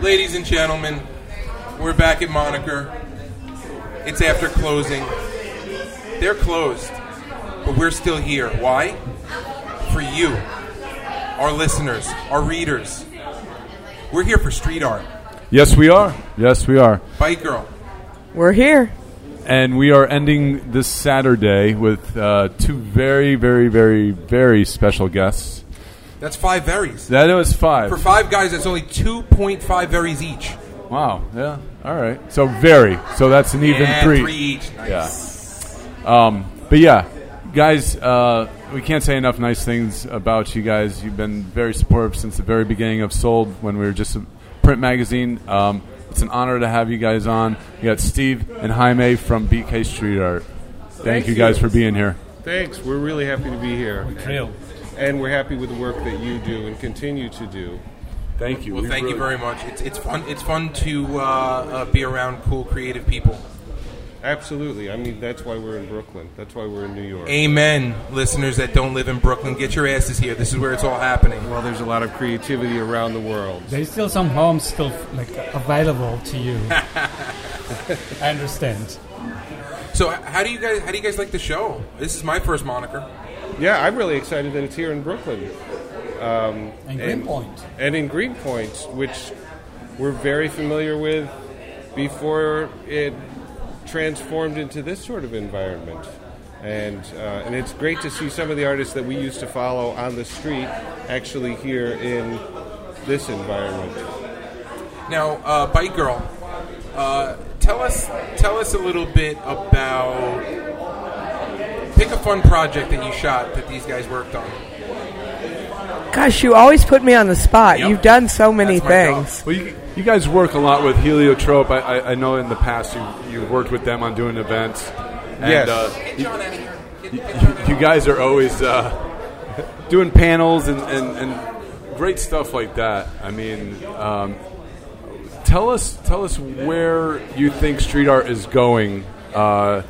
Ladies and gentlemen, we're back at Moniker. It's after closing. They're closed, but we're still here. Why? For you, our listeners, our readers. We're here for street art. Yes, we are. Yes, we are. Bike Girl. We're here. And we are ending this Saturday with uh, two very, very, very, very special guests. That's five berries. That was five. For five guys, that's only 2.5 berries each. Wow. Yeah. All right. So very. So that's an even Yeah, three. three each. Nice. Yeah. Um, but yeah, guys, uh, we can't say enough nice things about you guys. You've been very supportive since the very beginning of Sold when we were just a print magazine. Um, it's an honor to have you guys on. You got Steve and Jaime from BK Street Art. Thank, Thank you you. guys for being here. Thanks. We're really happy to be here. Thrilled. And we're happy with the work that you do and continue to do. Thank you. Well, We thank you very much. It's, it's fun. It's fun to uh, uh, be around cool, creative people. Absolutely. I mean, that's why we're in Brooklyn. That's why we're in New York. Amen, listeners that don't live in Brooklyn. Get your asses here. This is where it's all happening. Well, there's a lot of creativity around the world. There's still some homes still like available to you. I understand. So, how do you guys? How do you guys like the show? This is my first moniker. Yeah, I'm really excited that it's here in Brooklyn. Um, And Greenpoint. And in Greenpoint, which we're very familiar with before it transformed into this sort of environment. And, uh, and it's great to see some of the artists that we used to follow on the street actually here in this environment. Now, uh, Bike Girl, uh, tell us tell us a little bit about. Pick a fun project that you shot that these guys worked on. Gosh, you always put me on the spot. Yep. You've done so many That's job. things. Well, you, you guys work a lot with Heliotrope. I, I, I know in the past you you worked with them on doing events. And, Yes. uh, Get John out of here. Get- you, get John out of you guys are always uh, doing panels and, and, and great stuff like that. I mean, um, tell us tell us where you think street art is going uh,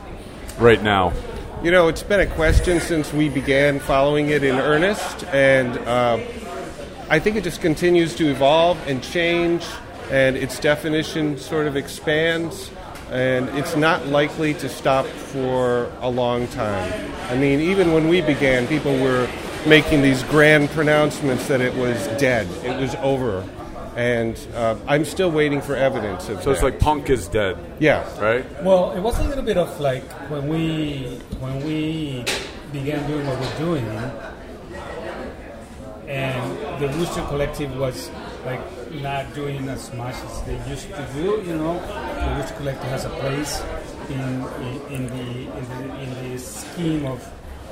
right now. You know, it's been a question since we began following it in earnest, and uh, I think it just continues to evolve and change, and its definition sort of expands, and it's not likely to stop for a long time. I mean, even when we began, people were making these grand pronouncements that it was dead, it was over, and uh, I'm still waiting for evidence of So it's like punk is dead, yeah, right? Well, it was a little bit of like when we when we began doing what we're doing, and the Wooster Collective was like not doing as much as they used to do. You know, the Wooster Collective has a place in in, in the in the in the scheme of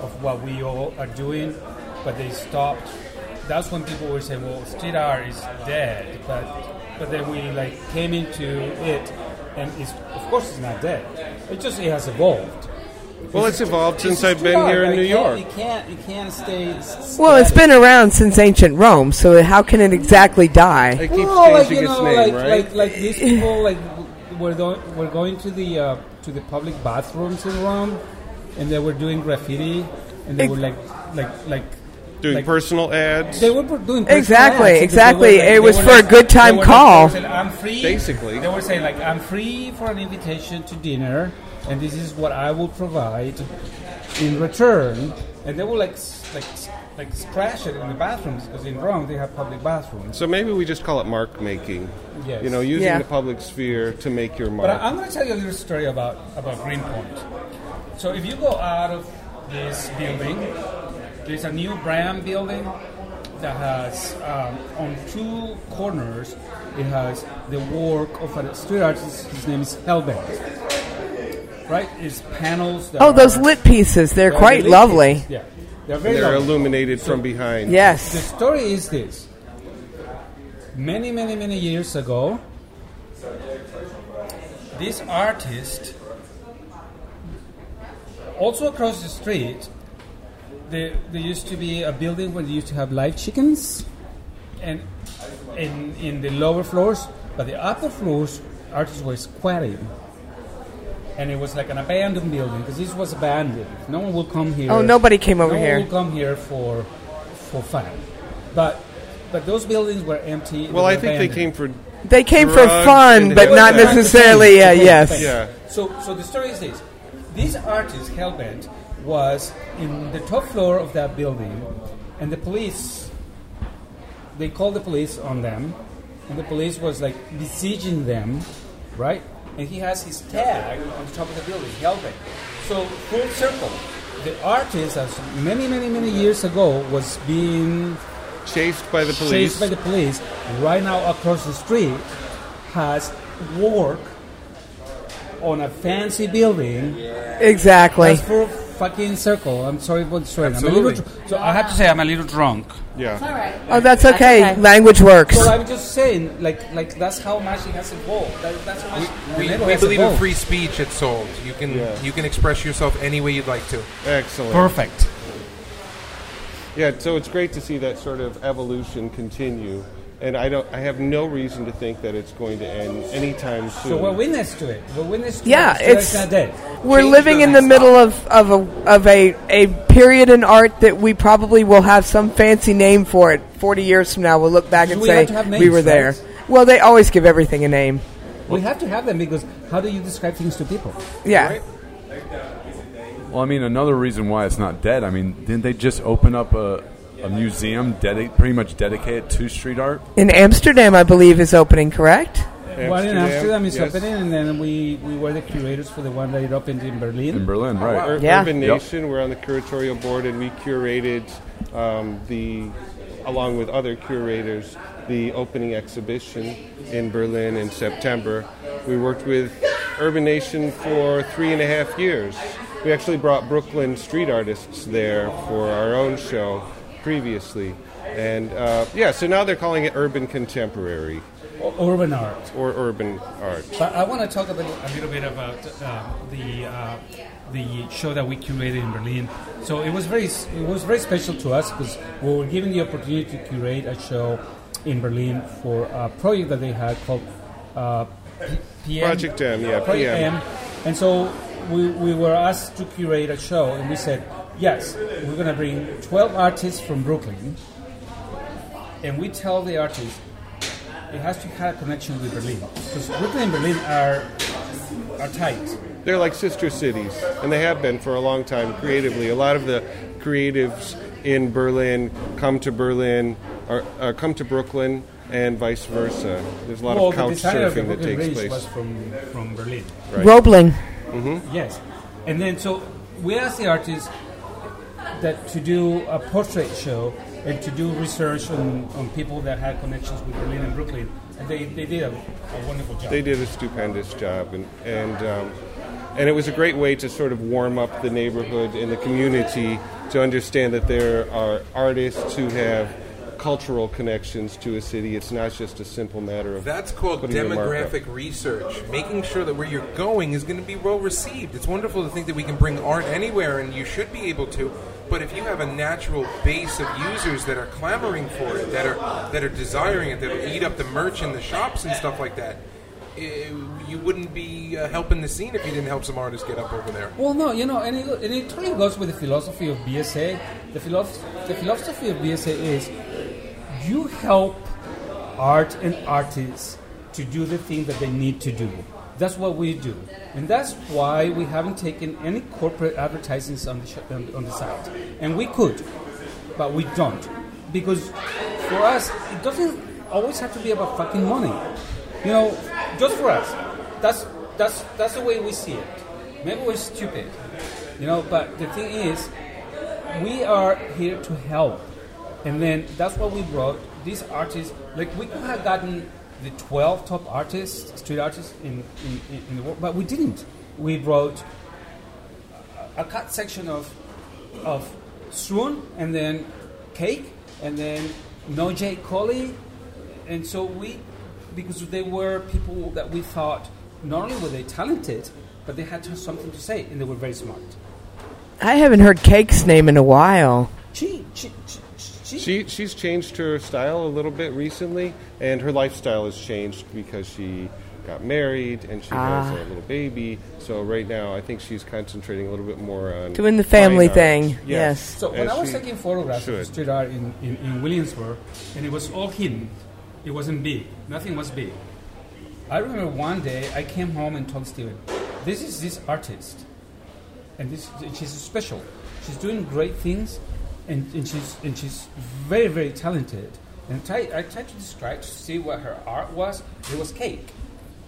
of what we all are doing, but they stopped. That's when people were saying, "Well, street art is dead," but but then we like came into it, and it's of course it's not dead. It just it has evolved. Well, it's evolved since It's I've been art, here in New York. It can't it can't stay. s- Well, it's static. been around since ancient Rome, so how can it exactly die? It keeps Well, like, changing you its know, name, like, right? like like these people like were go- were going to the uh, to the public bathrooms in Rome, and they were doing graffiti, and they were like like like Doing like- personal ads. They were doing personal Exactly, ads, exactly. were, like- It was were for a good time call. Like, they saying, I'm free. Basically. they were saying like I'm free for an invitation to dinner, and this is what I will provide in return. And they will like like like crash it in the bathrooms because in Rome they have public bathrooms. So maybe we just call it mark making. Yes. You know, using Yeah. the public sphere to make your mark. I- I'm going to tell you a little story about, about Greenpoint. So if you go out of this building, there's a new brand building that has um, on two corners. It has the work of a street artist. His name is Hellbent. Right? It's panels. That Oh, those are- lit pieces, they're Yeah, quite lit lovely. pieces, Yeah, they're very they're lovely. illuminated from behind. Yes. The story is this. Many, many, many years ago, this artist, also across the street, there, there used to be a building where they used to have live chickens, and in, in the lower floors, but the upper floors, artists were squatting. And it was like an abandoned building because this was abandoned. No one will come here. Oh, nobody came over no here. one will come here for for fun. But but those buildings were empty. Well, they I were think they came for They came for fun, but not necessarily. Uh, yes. Yeah. So, so the story is this: this artist Hellbent was in the top floor of that building, and the police. They called the police on them, and the police was like besieging them, right? And he has his tag on the top of the building, Hellbent. So full circle. The artist, as many, many, many years ago, was being Chased by the police. chased by the police. Right now, across the street, has work on a fancy building. Exactly. That's full fucking circle. I'm sorry for the story. I'm a Absolutely. little dr- so I have to say I'm a little drunk. yeah. Oh, that's okay. Language works. So I'm just saying, like, like that's how much it has evolved. That, that's how much the We, we has believe in free speech at Sold. You can Yeah. you can express yourself any way you'd like to. Excellent. Perfect. Yeah, so it's great to see that sort of evolution continue, and I don't, I have no reason to think that it's going to end anytime soon. So we're witness to it. We're witness to Yeah, it. Still it's- not dead. We're Change living in the doesn't middle of, of a of a, a period in art that we probably will have some fancy name for it. Forty years from now, we'll look back and We say have to have we were there. right? Well, they always give everything a name. We have to have them because how do you describe things to people? Yeah. Right? Well, I mean, another reason why it's not dead. I mean, didn't they just open up a, a museum dedi- pretty much dedicated to street art? In Amsterdam, I believe is opening. Correct. One in Amsterdam is yes. opening, and then we, we were the curators for the one that it opened in Berlin. In Berlin, right? Ur- Yeah. Urban Yep. Nation, we're on the curatorial board, and we curated um, the, along with other curators, the opening exhibition in Berlin in September. We worked with Urban Nation for three and a half years. We actually brought Brooklyn street artists there for our own show previously. And uh, yeah, so now they're calling it urban contemporary urban art. or urban art. But I want to talk a little, a little bit about uh, the uh, the show that we curated in Berlin. So it was very it was very special to us because we were given the opportunity to curate a show in Berlin for a project that they had called uh, PM Project M, yeah, Project PM. M. And so we, we were asked to curate a show, and we said, yes, we're going to bring 12 artists from Brooklyn, and we tell the artists it has to have a connection with Berlin because Brooklyn and Berlin are are tight. They're like sister cities, and they have been for a long time creatively. A lot of the creatives in Berlin come to Berlin or uh, come to Brooklyn, and vice versa. There's a lot well, of the couch of the surfing that Brooklyn takes Bridge was place. from from Berlin. Right. Roebling. Yes, and then so we asked the artists that to do a portrait show and to do research on, on people that had connections with Berlin and Brooklyn, and they, they did a, a wonderful job. They did a stupendous job, and and um, and it was a great way to sort of warm up the neighborhood and the community to understand that there are artists who have cultural connections to a city. It's not just a simple matter of That's called putting the mark up. demographic research, making sure that where you're going is going to be well received. It's wonderful to think that we can bring art anywhere, and you should be able to. But if you have a natural base of users that are clamoring for it, that are that are desiring it, that'll eat up the merch in the shops and stuff like that, eh, you wouldn't be uh, helping the scene if you didn't help some artists get up over there. Well, no, you know, and it, and it totally goes with the philosophy of BSA. The, philosoph- the philosophy of BSA is you help art and artists to do the thing that they need to do. That's what we do, and that's why we haven't taken any corporate advertisements on the on, on the site. And we could, but we don't, because for us it doesn't always have to be about fucking money. You know, just for us, that's that's that's the way we see it. Maybe we're stupid, you know. But the thing is, we are here to help, and then that's what we brought. These artists, like we could have gotten the 12 top artists, street artists in, in, in, the world, but we didn't. We brought a, a cut section of of Swoon, and then Cake, and then Nohj Coley, and so we, because they were people that we thought not only were they talented, but they had something to say, and they were very smart. I haven't heard Cake's name in a while. She, she, she, she, She she's changed her style a little bit recently, and her lifestyle has changed because she got married and she Ah. has a little baby. So right now, I think she's concentrating a little bit more on Doing the family thing, yes. So when as I was taking photographs of should. street art in, in, in Williamsburg, and it was all hidden, it wasn't big, nothing was big. I remember one day I came home and told Steven, "This is this artist, and this she's special. She's doing great things, and, and she's and she's very very talented." And try, I tried to describe to see what her art was. It was cake.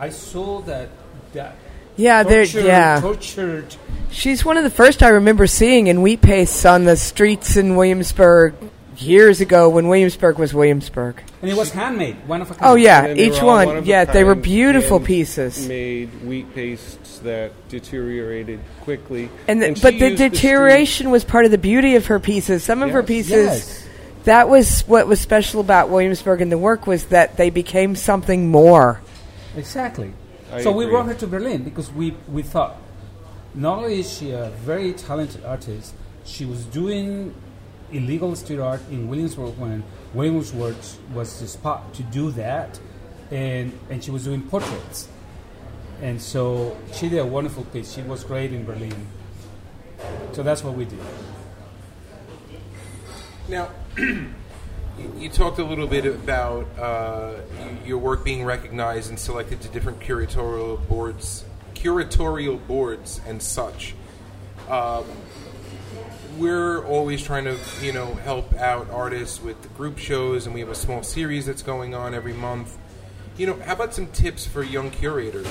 I saw that that Yeah, tortured, Yeah, tortured she's one of the first I remember seeing in wheat pastes on the streets in Williamsburg years ago when Williamsburg was Williamsburg. And it was handmade, one of a kind. Oh yeah, each were all one. yeah, they were beautiful pieces. Made wheat pastes that deteriorated quickly. And, the, she but the used street- deterioration was part of the beauty of her pieces. Some of her pieces, Yes. that was what was special about Williamsburg and the work was that they became something more. Exactly. I so we brought her to Berlin because we, we thought not only is she a very talented artist, she was doing illegal street art in Williamsburg when Williamsburg was the spot to do that, and, and she was doing portraits. And so she did a wonderful piece. She was great in Berlin. So that's what we did. Now, you- talked a little bit about uh, your work being recognized and selected to different curatorial boards, curatorial boards, and such. Um, we're always trying to, you know, help out artists with the group shows, and we have a small series that's going on every month. You know, how about some tips for young curators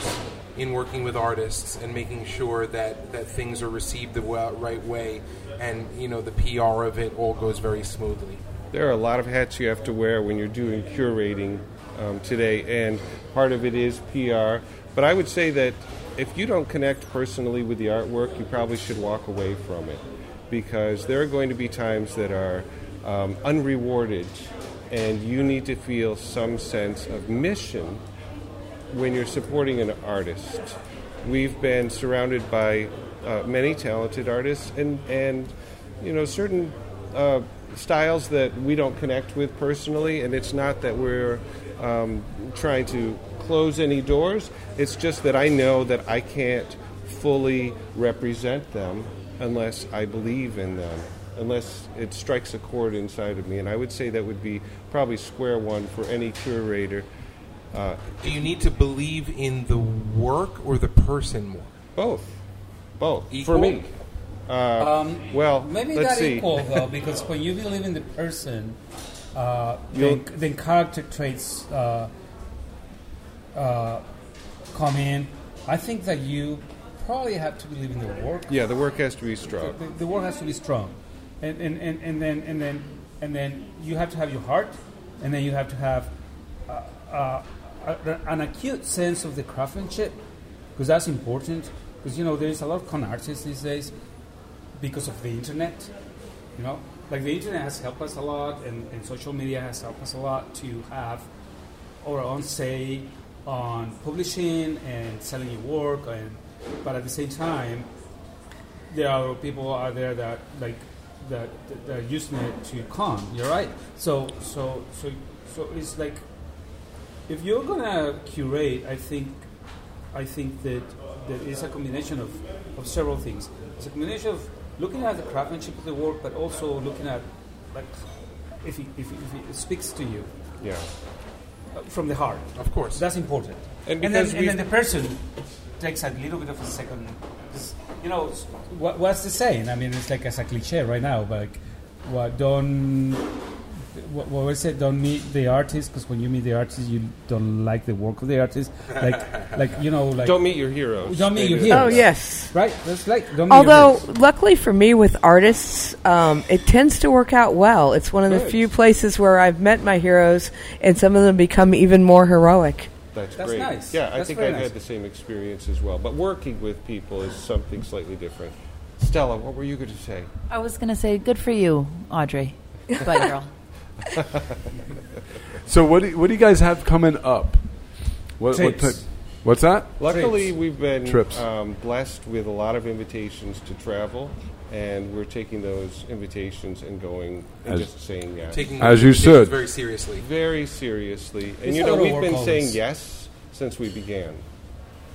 in working with artists and making sure that, that things are received the right way and, you know, the PR of it all goes very smoothly? There are a lot of hats you have to wear when you're doing curating um, today, and part of it is PR. But I would say that if you don't connect personally with the artwork, you probably should walk away from it because there are going to be times that are um, unrewarded, and you need to feel some sense of mission when you're supporting an artist. We've been surrounded by uh, many talented artists and, and you know, certain uh, styles that we don't connect with personally, and it's not that we're um, trying to close any doors, it's just that I know that I can't fully represent them unless I believe in them. Unless it strikes a chord inside of me, and I would say that would be probably square one for any curator. Uh, Do you need to believe in the work or the person more? Both. Both. Equal? For me. Uh, Um, well, Maybe let's not see. equal though, because when you believe in the person, uh, then, then character traits uh, uh, come in. I think that you probably have to believe in the work. Yeah, the work has to be strong. The, the work has to be strong, and and, and, and then and then and then you have to have your heart, and then you have to have uh, uh, an acute sense of the craftsmanship, because that's important. Because you know there's a lot of con artists these days because of the internet. You know, like the internet has helped us a lot, and, and social media has helped us a lot to have our own say on publishing and selling your work. And but at the same time, there are people out there that like that that, that are using it to con. You're right. So so so so it's like if you're gonna curate, I think I think that that it's a combination of, of several things. It's a combination of looking at the craftsmanship of the work, but also looking at like if it, if it, if it speaks to you Yeah. uh, from the heart. Of course. That's important. And then, and then the person takes a little bit of a second. 'cause, You know, what, what's the saying? I mean, it's like as a cliche right now, but like, what don't what, what was it? Don't meet the artist because when you meet the artist, you don't like the work of the artist. Like, like you know, like Don't meet your heroes. Don't meet your heroes. Oh yes. right. That's like don't meet your Although, luckily for me, with artists, um, it tends to work out well. It's one of the few places where I've met my heroes, and some of them become even more heroic. That's, That's great. nice. Yeah, I think I've nice. had the same experience as well. But working with people is something slightly different. Stella, what were you going to say? I was going to say, good for you, Audrey. Bye, girl. So what do you, what do you guys have coming up? What, what Trips. type- what's that? Luckily, Trips. we've been Trips. Um, blessed with a lot of invitations to travel, and we're taking those invitations and going and As- just saying yes. Taking As you things should. very seriously. very seriously. And It's you a know, little we've work been always. saying yes since we began.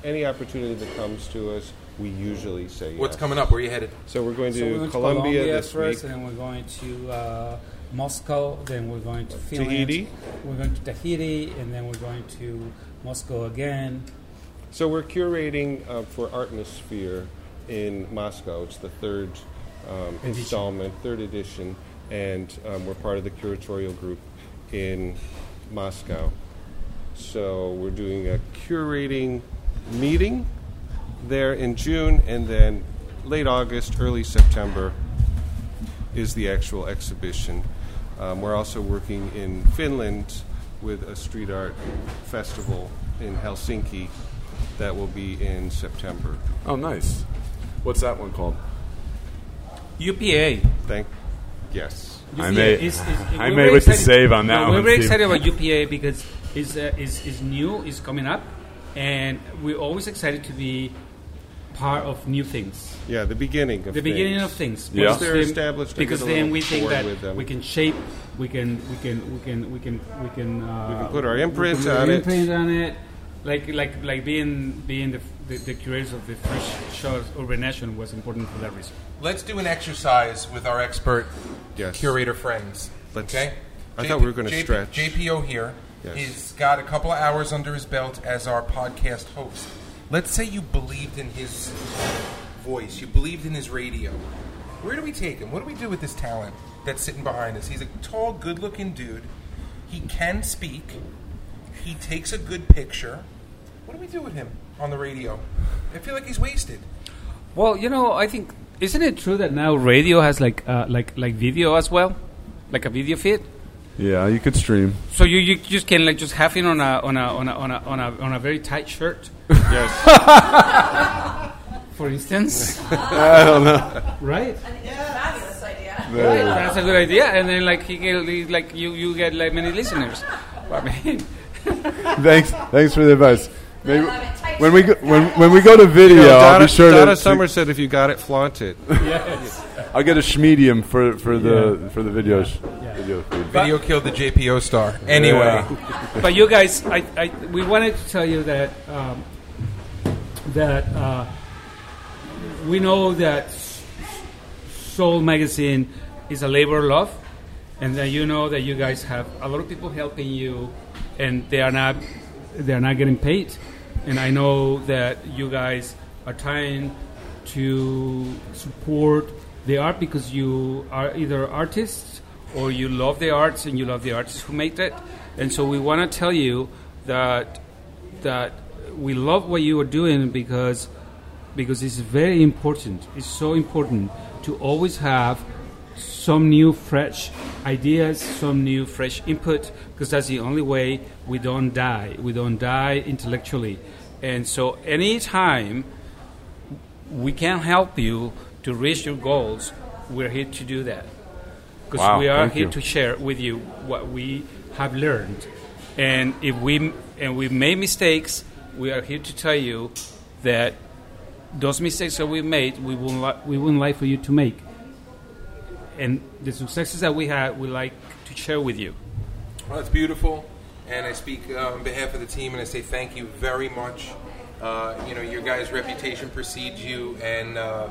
Any opportunity that comes to us, we usually say yes. What's coming up? Where are you headed? So we're going to So we went to Colombia, Colombia this first, week. and then we're going to uh, Moscow, then we're going to Finland. Tahiti. We're going to Tahiti, and then we're going to Moscow again. So we're curating uh, for Artmossphere in Moscow. It's the third um, installment, third edition, and um, we're part of the curatorial group in Moscow. So we're doing a curating meeting there in June, and then late August, early September is the actual exhibition. Um, we're also working in Finland with a street art festival in Helsinki that will be in September. Oh, nice. What's that one called? UPA. Thank yes. I UPA may- is- is- I may with the save on that no, one, We're very Steve. excited about UPA because it's, uh, it's, it's new, it's coming up, and we're always excited to be part of new things. Yeah, the beginning of the beginning of things. Yeah. Because They're then- established, Because then we think that we can shape, we can, we can, we can, we can, we can, uh, We can put our imprint we can put our on it. imprint on it. Like, like, like being, being the, the, the curators of the first show, Urban Nation, was important for that reason. Let's do an exercise with our expert Yes. curator friends. Let's- okay? I thought we were gonna JP stretch. JPO here. Yes. He's got a couple of hours under his belt as our podcast host. Let's say you believed in his voice, you believed in his radio. Where do we take him? What do we do with this talent that's sitting behind us? He's a tall, good looking dude. He can speak. He takes a good picture. What do we do with him on the radio? I feel like he's wasted. Well, you know, I think isn't it true that now radio has like, uh, like, like video as well, like a video feed? Yeah, you could stream. So you, you just can like just have it on a on a on a on a on a, on a very tight shirt, Yes. for instance. I don't know. right. Fabulous idea. Right. That's a good idea, and then like he get, he- like you you get like many listeners. I mean, thanks, thanks for the advice. Maybe love it. Tight when we go, when, when we go to video, You know, I'll Donna, be sure Donna to, Summer said, "If you got it, flaunt it." yes. I'll get a schmedium for for the for the video sh- video feed. Video killed the JPO star. Anyway. Yeah. But you guys, I, I we wanted to tell you that um, that uh, we know that Soul Magazine is a labor of love, and that you know that you guys have a lot of people helping you, and they are not they are not getting paid, and I know that you guys are trying to support the art because you are either artists or you love the arts and you love the artists who make it, and so we want to tell you that that we love what you are doing because because it's very important. It's so important to always have some new, fresh ideas, some new, fresh input, because that's the only way we don't die. We don't die intellectually. And so, anytime we can help you to reach your goals, we're here to do that. Because Wow, we are here you. to share with you what we have learned. And if we and we made mistakes, we are here to tell you that those mistakes that we made, we wouldn't li- we wouldn't like for you to make. And the successes that we had, we like to share with you. Well, that's beautiful, and I speak uh, on behalf of the team, and I say thank you very much. Uh, you know, your guys' reputation precedes you, and uh,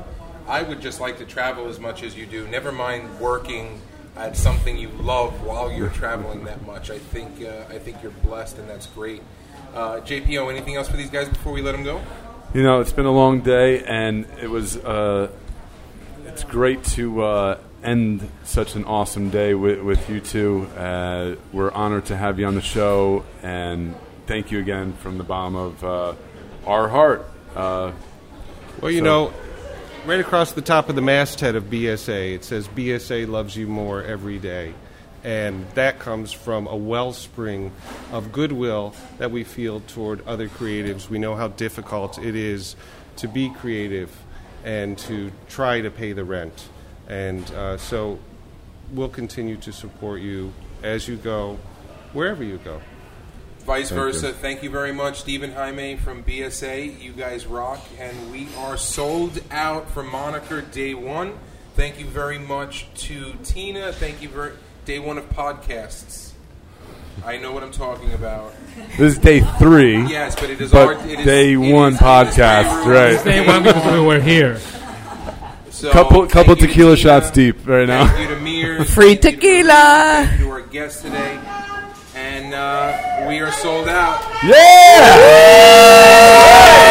I would just like to travel as much as you do. Never mind working at something you love while you're traveling that much. I think uh, I think you're blessed, and that's great. Uh, JPO, anything else for these guys before we let them go? You know, it's been a long day, and it was. Uh, it's great to uh, end such an awesome day with, with you two. Uh, we're honored to have you on the show, and thank you again from the bottom of uh, our heart. Uh, Well, you So- know, right across the top of the masthead of BSA, it says BSA loves you more every day. And that comes from a wellspring of goodwill that we feel toward other creatives. We know how difficult it is to be creative and to try to pay the rent. And uh, so we'll continue to support you as you go, wherever you go. Vice Thank versa. you. Thank you very much, Stephen Jaime from BSA. You guys rock, and we are sold out for Moniker Day One. Thank you very much to Tina. Thank you very Day One of podcasts. I know what I'm talking about. this is day three. Yes, but it is But our it is, day it one it is podcast, very right. real. Day one because we were here. So couple couple tequila, shots deep right now. Thank you to Free tequila. You to our guest today. And uh, we are sold out. Yeah! yeah!